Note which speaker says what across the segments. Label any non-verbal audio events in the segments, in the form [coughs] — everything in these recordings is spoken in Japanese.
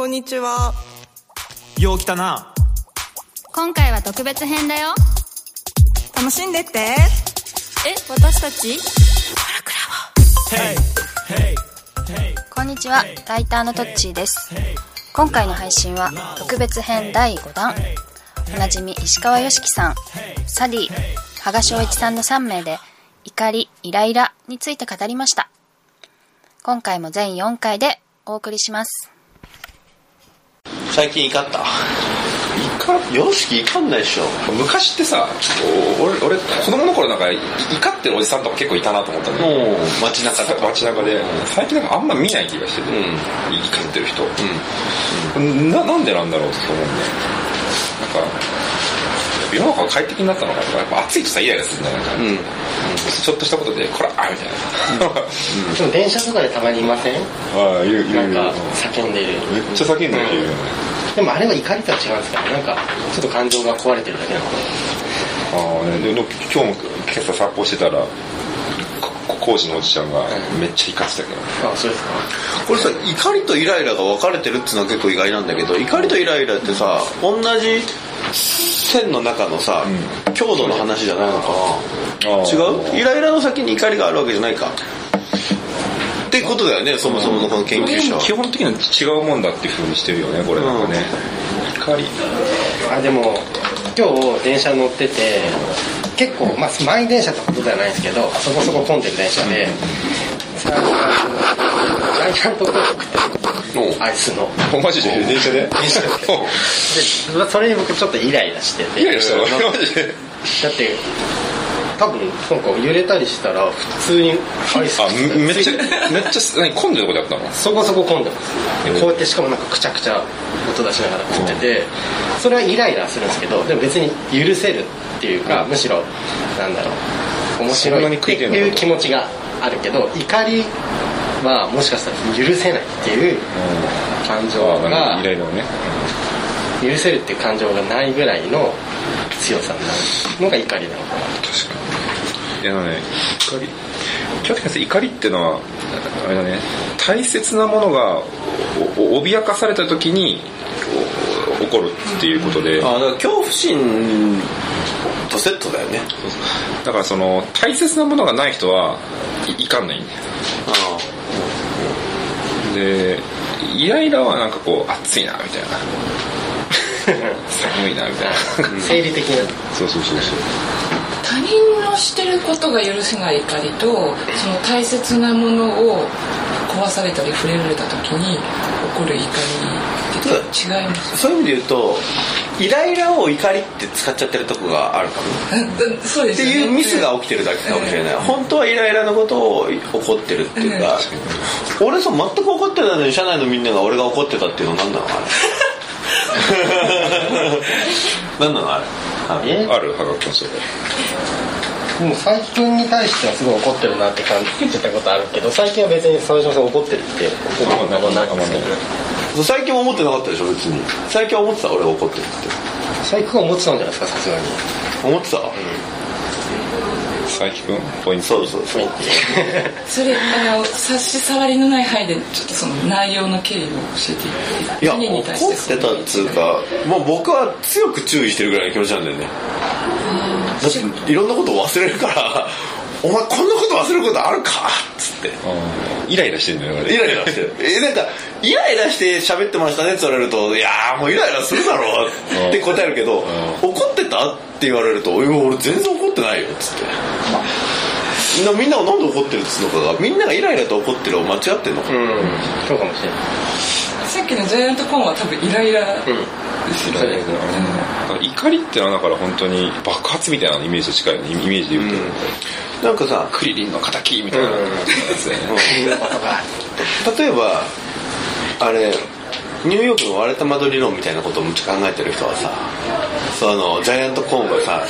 Speaker 1: こんにちは。
Speaker 2: よう来たな。
Speaker 3: 今回は特別編だよ
Speaker 1: 楽しんでって。
Speaker 3: え私たち？
Speaker 4: こんにちは、ライターのトッチーです。今回の配信は特別編第5弾。おなじみ石川良樹さん、サディ、羽賀翔一さんの3名で、怒り、イライラについて語りました。今回も全4回でお送りします。
Speaker 5: 最近怒った。怒よしき怒んないでしょ。
Speaker 6: 昔ってさお俺俺子供の頃なんか怒ってるおじさんとか結構いたなと思ったのよ。
Speaker 5: 街中とか。
Speaker 6: 街中で。最近なんかあんま見ない気がしてて、
Speaker 5: うん。
Speaker 6: 怒ってる人、ななんでなんだろうって思うんだよなんか世の中が快適になったのかとかやっぱ暑いとさイライラするんだよなんか、
Speaker 5: うん。
Speaker 6: ちょっとしたことでこらあみたいな、
Speaker 7: でも電車とかでたまにいません？
Speaker 6: ああいるいる
Speaker 7: なんか叫んでる。
Speaker 6: めっちゃ叫んでる人いるよね、
Speaker 7: でもあれは怒りとは違うんですかねなんかちょっと感情が壊れてるだけなの
Speaker 6: ああねで今日も今朝散歩してたらこ工事のおじちゃんがめっちゃ怒ってたけど、
Speaker 7: あそうですか。
Speaker 5: これさ怒りとイライラが分かれてるっていうのは結構意外なんだけど怒りとイライラってさ同じ線の中のさ、強度の話じゃないのか。な違う？イライラの先に怒りがあるわけじゃないか。ってことだよねそもそものこの研究者は。
Speaker 6: 基本的には違うもんだっていうふうにしてるよねこれ。なんかね、怒り。
Speaker 7: あでも今日電車乗ってて結構まあ満員電車ってことではないんですけどそこそこ混んでる電車で、さジャイアントコークってアイスの。
Speaker 6: おマジで？電車で？
Speaker 7: 電車で。でそれに僕ちょっとイライラしてて。
Speaker 6: イライラしたの？マジで？
Speaker 7: だって多分なんか揺れたりしたら普通にアイス
Speaker 6: あめっちゃめっちゃ何混んでるとこだったの？
Speaker 7: そこそこ混んでます。でこうやってしかもなんかくちゃくちゃ音出しながら食っててそれはイライラするんですけどでも別に許せるっていうかむしろなんだろう面白
Speaker 6: いに
Speaker 7: って
Speaker 6: い
Speaker 7: う気持ちがあるけど怒りはもしかしたら許せないっていう感情が
Speaker 6: かイライラをね。
Speaker 7: 許せるっていう感情がないぐらいの強さになるのが怒りなのかな。
Speaker 6: 確かに。いやあのね怒り。基本的に怒りっていうのはあれだね。大切なものがおお脅かされた時にお起こるっていうことで。
Speaker 5: あだから恐怖心とセットだよね。
Speaker 6: だからその大切なものがない人はい怒んないんだよでイライラはなんかこう暑いなみたいな。[laughs] 寒いなみたいな。
Speaker 7: 生理的な。
Speaker 6: そうそうそうそう。
Speaker 8: 他人のしてることが許せない怒りとその大切なものを壊されたり触れられた時に起こる怒りって違います。
Speaker 5: そういう意味で言うとイライラを怒りって使っちゃってるとこがあるかも。
Speaker 8: そうですよね。
Speaker 5: っていうミスが起きてるだけかもしれない、本当はイライラのことを怒ってるっていうか、俺さ全く怒ってないのに社内のみんなが俺が怒ってたっていうの何なのあれ？何なのあれ？
Speaker 7: え
Speaker 6: ある？はがきのそれ。
Speaker 7: もう最近に対してはすごい怒ってるなって感じてたことあるけど最近は別に沢島さん怒ってるって思うことないんですけど
Speaker 5: そう最近は思ってなかったでしょ別に。最近は思ってた俺が怒ってるって。
Speaker 7: 最近は思ってたんじゃないですかさすがに。
Speaker 5: 思ってた、
Speaker 6: 佐伯君？ポイント？
Speaker 5: そうそうそう。[laughs]
Speaker 8: それあの差し障りのない範囲でちょっとその内容の経緯を教えて
Speaker 5: いや
Speaker 8: 何に対
Speaker 5: 怒
Speaker 8: して
Speaker 5: ってたっつうかもう僕は強く注意してるぐらいの気持ちなんだよね。だっていろんなことを忘れるから「お前こんなこと忘れることあるか?」っつって。
Speaker 6: イライラしてんだよね
Speaker 5: イライラしてる。えなんかイライラして喋ってましたね？って言われると「いやーもうイライラするだろ」って答えるけど「怒ってた?」って言われると「いや俺全然怒ってないよ」っつって。なみんながなんで怒ってるっつうのかがみんながイライラと怒ってるを間違ってんのかな。
Speaker 7: うん。そうかもしれない
Speaker 8: さっきのジャイアントコーンは多分イライラですよね、
Speaker 6: 怒りってのはだから本当に爆発みたいなイメージと近いよね。イメージで言うと、
Speaker 5: なんかさ
Speaker 6: クリリンの敵みたいな。やつだよね、
Speaker 5: 例えばあれニューヨークの割れた窓理論みたいなことをむっちゃ考えてる人はさそのジャイアントコーンがさ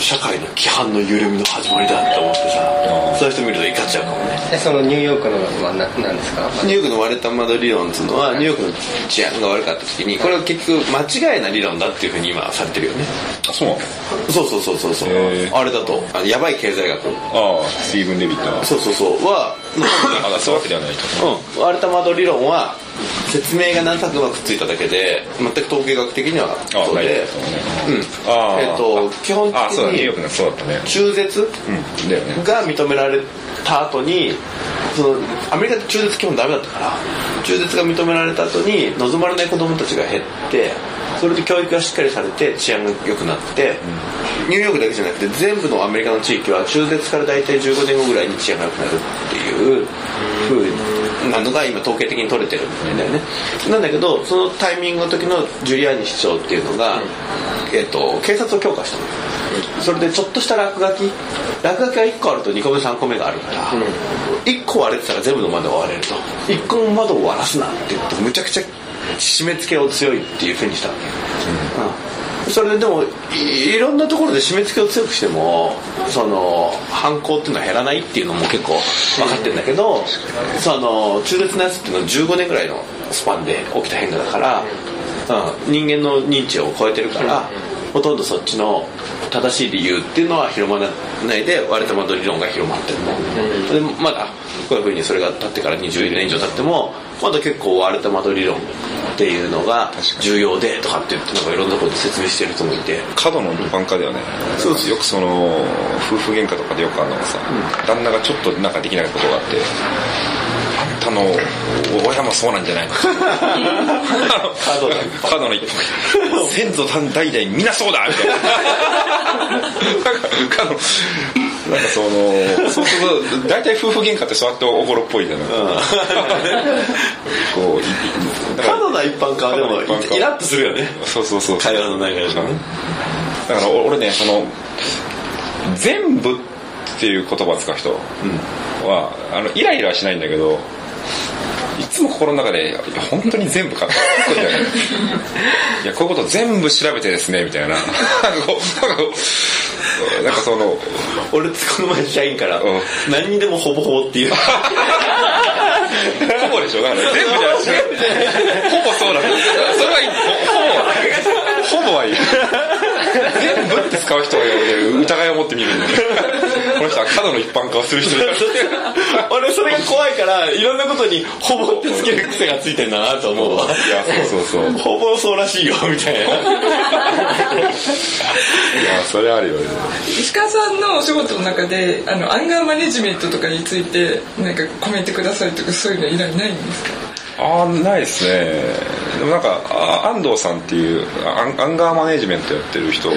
Speaker 5: 社会の規範の緩みの始まりだって思ってさそういう人見ると怒っちゃうかもね。
Speaker 7: でそのニューヨークのはな何ですか？
Speaker 5: ニューヨークの割れた窓理論っていうのはニューヨークの治安が悪かった時にこれは結局間違いな理論だっていうふうに今はされてるよね。
Speaker 6: あそうなの
Speaker 5: そうそうそうそうそう。あれだとあのやばい経済学。
Speaker 6: ああスティーブン・レビットの。
Speaker 5: そうそうそう。は
Speaker 6: あそうわけではないと。
Speaker 5: うん、割れた窓理論は説明が何作うまくついただけで全く統計学的にはそうで基本的に
Speaker 6: クのそうだったね。
Speaker 5: 中絶が認められた後にそのアメリカって中絶基本ダメだったから中絶が認められた後に望まれない子供たちが減ってそれで教育がしっかりされて治安が良くなって、ニューヨークだけじゃなくて全部のアメリカの地域は中絶から大体15年後ぐらいに治安が良くなるっていう風なのが今統計的に取れてるんだよね。なんだけどそのタイミングの時のジュリアーニ市長っていうのが、えっと警察を強化したの。それでちょっとした落書き。落書きが1個あると2個目3個目があるから、1個割れてたら全部の窓を割れると。1個も窓を割らすなって言ってむちゃくちゃ締め付けを強いっていうふうにしたわけ、うんそれでもいろんなところで締め付けを強くしてもその犯行っていうのは減らないっていうのも結構分かってるんだけどその中絶のやつっていうのは15年ぐらいのスパンで起きた変化だから、うん、人間の認知を超えてるから、ほとんどそっちの正しい理由っていうのは広まらないで割れた窓理論が広まってるの、でまだこういうふうにそれが経ってから20年以上経ってもまだ結構割れた窓理論っていうのが重要でとかって言ってなんかいろんなこと説明してる人もいて。
Speaker 6: 角の一般化だよね、
Speaker 5: そうそう
Speaker 6: よくその夫婦喧嘩とかでよくあるのがさ、旦那がちょっとなんかできないことがあっての親もそうなんじゃないの？[laughs]
Speaker 5: 角の一般
Speaker 6: 角の一般先祖代々みんなそうだ。みたいななんか角なんかそのそう。すると大体夫婦喧嘩ってそうやって起こるっぽいじゃない、こういだから
Speaker 5: 過度な一般化はでもイラッとするよね。
Speaker 6: そうそうそう
Speaker 5: 会話の流れでね。
Speaker 6: だから俺ねその全部っていう言葉を使う人は、あのイライラはしないんだけどいつも心の中でいや本当に全部かった。いないやこういうこと全部調べてですねみたいな。なんかその
Speaker 5: 俺この前社員から
Speaker 6: うん。
Speaker 5: 何にでもほぼほぼっていう。
Speaker 6: ほぼでしょ？だから全部じゃなくてほぼそうだそれはいい。ほぼほぼはいい。全部って使う人がいる疑いを持って見るんだの人は過度の一般化をする人だ [laughs]
Speaker 5: 俺それが怖いからいろんなことにほぼってつける癖がついてんだなと思うわ。
Speaker 6: いやそうそうそう。
Speaker 5: ほぼそうらしいよみたいな。い
Speaker 6: やそれあるよね。
Speaker 8: 石川さんのお仕事の中であのアンガーマネジメントとかについてなんかコメントくださいとかそういうの依頼ないんですか？
Speaker 6: ああないですね。でもなんかあ安藤さんっていうアンアンガーマネジメントやってる人が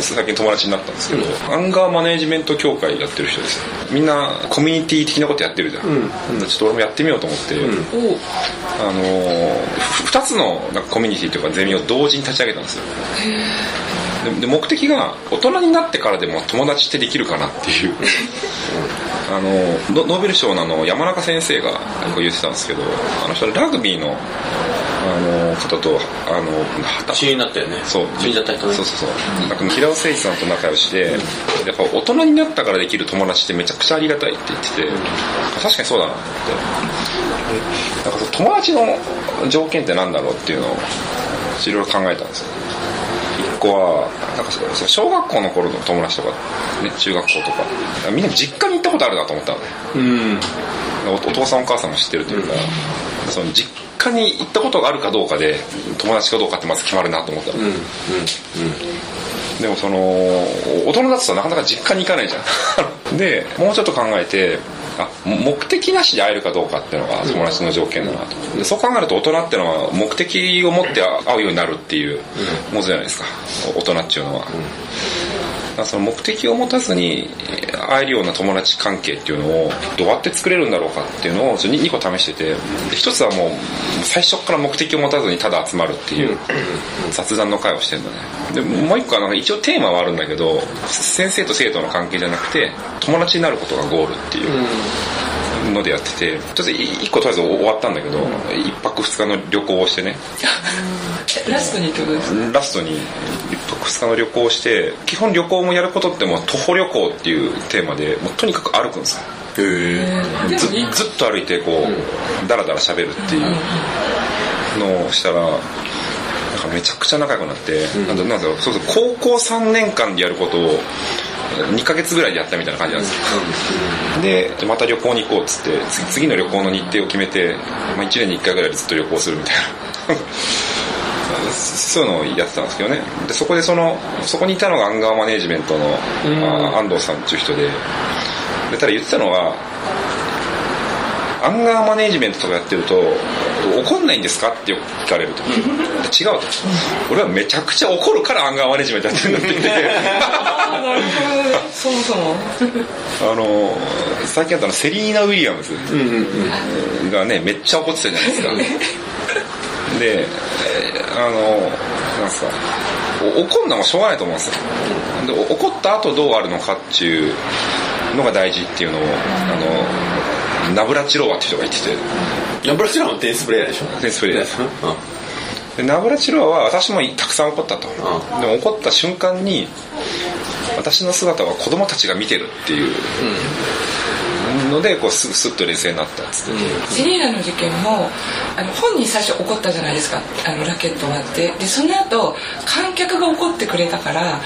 Speaker 6: 最近友達になったんですけど、アンガーマネジメント協会やってる人ですみんなコミュニティ的なことやってるじゃん、ちょっと俺もやってみようと思って、
Speaker 8: お
Speaker 6: あのーふ2つのなんかコミュニティとかゼミを同時に立ち上げたんですよ。でで目的が大人になってからでも友達ってできるかなっていう [laughs] あのノノーベル賞のあの山中先生が言ってたんですけどあの人ラグビーのあの方とあのは
Speaker 5: 死になったよね。
Speaker 6: そう。
Speaker 5: った人ね。
Speaker 6: そうそうそう。なんか平尾誠一さんと仲良しでやっぱ大人になったからできる友達ってめちゃくちゃありがたいって言ってて確かにそうだなって。なんか友達の条件ってなんだろうっていうのをいろいろ考えたんですよ一個はなんか小学校の頃の友達とか、ね、中学校とか。みんな実家に行ったことあるなと思ったのね。
Speaker 5: うん
Speaker 6: おお父さんお母さんも知ってるというか、その実家に行ったことがあるかどうかで友達かどうかってまず決まるなと思ったの、でもその大人だとさなかなか実家に行かないじゃん。[laughs] でもうちょっと考えてあ目的なしで会えるかどうかっていうのが友達の条件だなと。でそう考えると大人っていうのは目的を持って会うようになるっていうものじゃないですか。大人っていうのは、その目的を持たずに会えるような友達関係っていうのをどうやって作れるんだろうかっていうのを 2, 個試しててで一つはもう最初から目的を持たずにただ集まるっていう雑談の会をしてるんだね。でもう一個はなんか一応テーマはあるんだけど先生と生徒の関係じゃなくて友達になることがゴールっていうのでやっててとりあえず1個とりあえず終わったんだけど1泊2日の旅行をしてね。
Speaker 8: え [laughs] ラストにってことですか
Speaker 6: ラストに1泊2日の旅行をして基本旅行もやることってもう徒歩旅行っていうテーマでもうとにかく歩くんですよ。ず
Speaker 8: でもいい。
Speaker 6: ずっと歩いてこうダラダラ喋るっていう。のをしたらなんかめちゃくちゃ仲良くなって、なんだなんだろうそうそう高校3年間でやることを2ヶ月ぐらいでやったみたいな感じなんですよ、ででまた旅行に行こうっつって次次の旅行の日程を決めて、まあ、1年に1回ぐらいでずっと旅行するみたいな [laughs] そういうのをやってたんですけどね。でそこでそのそこにいたのがアンガーマネジメントの、あ安藤さんっていう人で。でただ言ってたのはアンガーマネジメントとかやってると怒んないんですかってよく聞かれると。違うと。俺はめちゃくちゃ怒るからアンガーマネジメントやってるんだって言って。
Speaker 8: ああなるほどね。そもそも。
Speaker 6: あの最近あったのセリーナ・ウィリアムズがねめっちゃ怒ってたじゃないですかでえーあのなんすかお怒るのもしょうがないと思うんですよ。でお怒った後どうあるのかっていうのが大事っていうのをあのナブラチロワって人が言ってて。
Speaker 5: ナブラチラもテニスプレイヤーでしょ？
Speaker 6: テニスプレイヤー。で [laughs] す
Speaker 5: うん。
Speaker 6: でナブラチロワは私もたくさん怒ったと、
Speaker 5: う
Speaker 6: でも怒った瞬間に私の姿は子供たちが見てるっていうのでこうススッと冷静になったっつって、
Speaker 8: セリーナの事件もあの本人最初怒ったじゃないですか。あのラケット割って。でその後観客が怒ってくれたから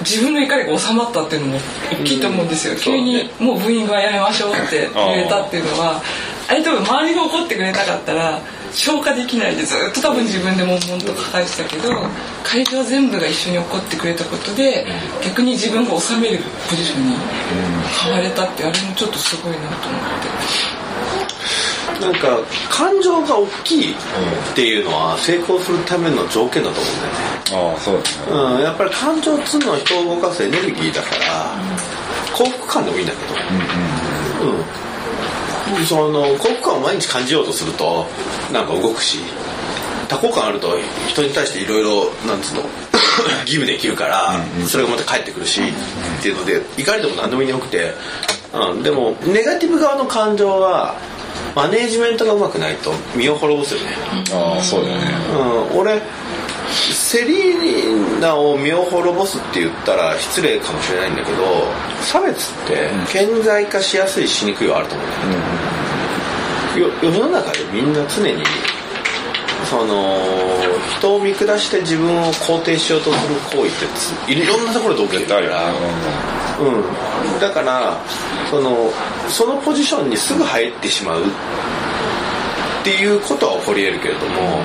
Speaker 8: 自分の怒りが収まったっていうのも大きいと思うんですよ、急にもうブーイングはやめましょうって言えたっていうのはあれ多分周りが怒ってくれなかったら消化できないでずっと多分自分で悶々と抱えてたけど会場全部が一緒に怒ってくれたことで逆に自分が収めるポジションに変われたってあれもちょっとすごいなと思って。
Speaker 5: なんか感情が大きいっていうのは成功するための条件だと思うんだよね。
Speaker 6: ああそうですね。
Speaker 5: うん、やっぱり感情っつうのは人を動かすエネルギーだから、幸福感でもいいんだけど、うんその幸福感を毎日感じようとするとなんか動くし多幸感あると人に対していろいろなんつうの [coughs] 義務できるから、それがまた返ってくるし、っていうので怒りでも何でもいくて、うん、でもネガティブ側の感情はマネージメントがうまくないと身を滅ぼすよね、
Speaker 6: ああそうだよね。
Speaker 5: うん、俺セリーナを身を滅ぼすって言ったら失礼かもしれないんだけど差別って顕在化しやすいしにくいはあると思うんだよね、よ世の中でみんな常にその人を見下して自分を肯定しようとする行為ってついろんなところで起きてるから、うん、だからそのそのポジションにすぐ入ってしまうっていうことは起こり得るけれども、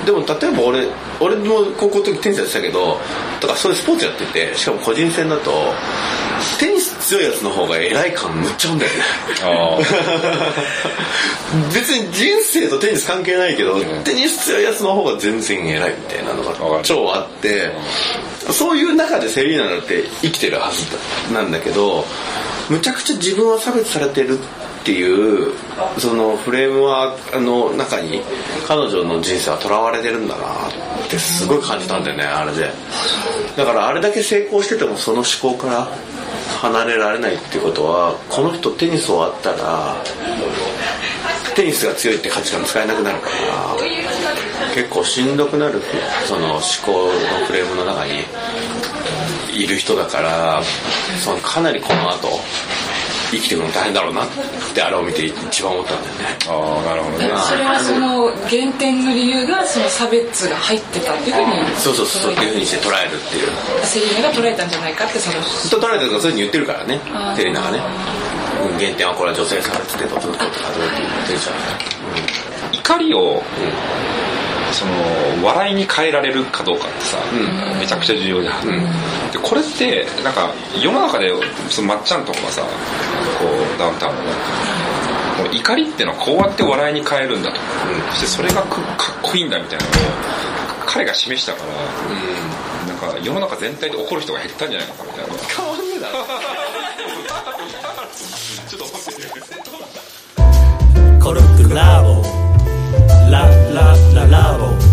Speaker 5: うん、でも例えば俺俺も高校の時テニスやってたけどとかそういうスポーツやっててしかも個人戦だとテニス強いやつの方が偉い感むっちゃうんだよね。
Speaker 6: あ [laughs]
Speaker 5: 別に人生とテニス関係ないけど、テニス強いやつの方が全然偉いみたいなのが超あってそういう中でセリーナだって生きてるはずだなんだけどむちゃくちゃ自分は差別されてるってていうそのフレームワークの中に彼女の人生はとらわれてるんだなってすごい感じたんだよねあれで。だからあれだけ成功しててもその思考から離れられないっていうことはこの人テニス終わったらテニスが強いって価値観使えなくなるから結構しんどくなるその思考のフレームの中にいる人だからそのかなりこの後生きていくの大変だろうな。ってあれを見て一番思ったんだよね。
Speaker 6: ああなるほどね。
Speaker 8: それはその原点の理由がその差別が入ってたっていうふうに
Speaker 5: そうそうそうっていうふうにして捉えるっていう。
Speaker 8: セリーナが捉えたんじゃないかってその
Speaker 5: と捉えたとかそういうふうに言ってるからね。テレナがね。うん原点はこれは女性差別でどうぞどうぞどうぞって言ってるじゃん。
Speaker 6: 怒りをその笑いに変えられるかどうかってさ、めちゃくちゃ重要じゃん、でこれってなんか世の中でそのまっちゃんとかがさこうダウンタウンの。怒りってのはこうやって笑いに変えるんだと、そしてそれがくかっこいいんだみたいなのを彼が示したから、なんか世の中全体で怒る人が減ったんじゃないのかみたいな。
Speaker 5: 変わんねえだろ。[laughs]
Speaker 6: ちょっと思って。る
Speaker 2: コルクラボ las la lavo.